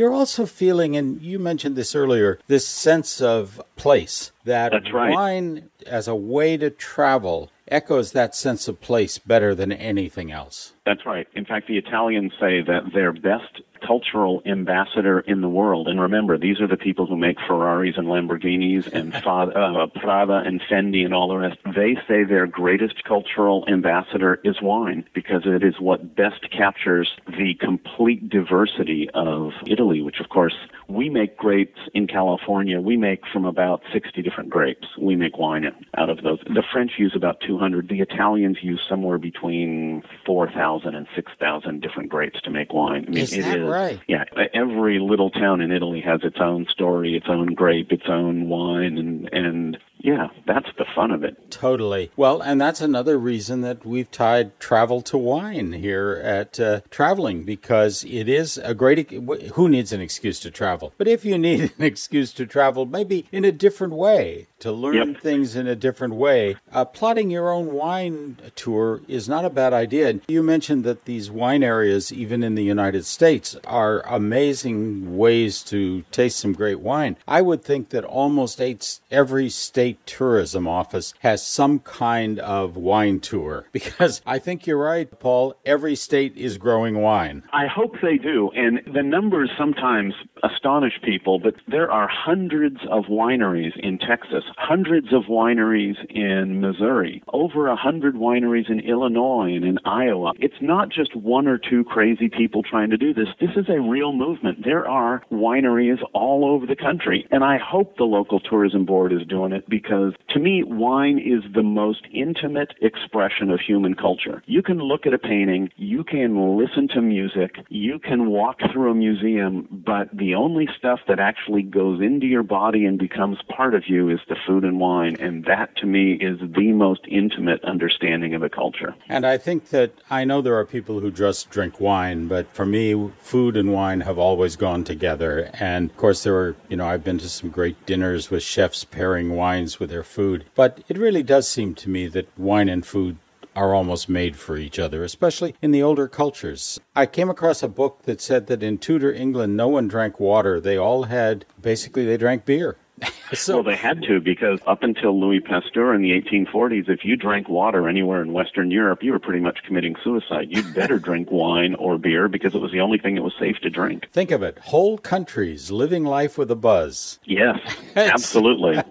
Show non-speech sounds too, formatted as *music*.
you're also feeling, and you mentioned this earlier, this sense of place that right. wine as a way to travel echoes that sense of place better than anything else. That's right. In fact, the Italians say that their best cultural ambassador in the world, and remember, these are the people who make Ferraris and Lamborghinis and *laughs* uh, Prada and Fendi and all the rest. They say their greatest cultural ambassador is wine because it is what best captures the complete diversity of Italy, which of course we make grapes in California. We make from about 60 different grapes. We make wine out of those. The French use about 200. The Italians use somewhere between 4,000 and 6,000 different grapes to make wine. I mean, is that right? Yeah. Every little town in Italy has its own story, its own grape, its own wine, and, and yeah, that's the fun of it. Totally. Well, and that's another reason that we've tied travel to wine here at uh, Traveling because it is a great. Who needs an excuse to travel? But if you need *laughs* an excuse to travel, maybe in a different way, to learn yep. things in a different way, uh, plotting your own wine tour is not a bad idea. You mentioned that these wine areas, even in the United States, are amazing ways to taste some great wine. I would think that almost eight, every state state tourism office has some kind of wine tour *laughs* because I think you're right, Paul. Every state is growing wine. I hope they do. And the numbers sometimes astonish people, but there are hundreds of wineries in Texas, hundreds of wineries in Missouri, over a hundred wineries in Illinois and in Iowa. It's not just one or two crazy people trying to do this. This is a real movement. There are wineries all over the country. And I hope the local tourism board is doing it because to me, wine is the most intimate expression of human culture. You can look at a painting, you can listen to music, you can walk through a museum, but the only stuff that actually goes into your body and becomes part of you is the food and wine. And that to me is the most intimate understanding of a culture. And I think that I know there are people who just drink wine, but for me, food and wine have always gone together. And of course, there are, you know, I've been to some great dinners with chefs pairing wines with their food. But it really does seem to me that wine and food are almost made for each other, especially in the older cultures. I came across a book that said that in Tudor England, no one drank water. They all had, basically, they drank beer. *laughs* so, well, they had to because up until Louis Pasteur in the 1840s, if you drank water anywhere in Western Europe, you were pretty much committing suicide. You'd better *laughs* drink wine or beer because it was the only thing that was safe to drink. Think of it whole countries living life with a buzz. Yes, *laughs* absolutely.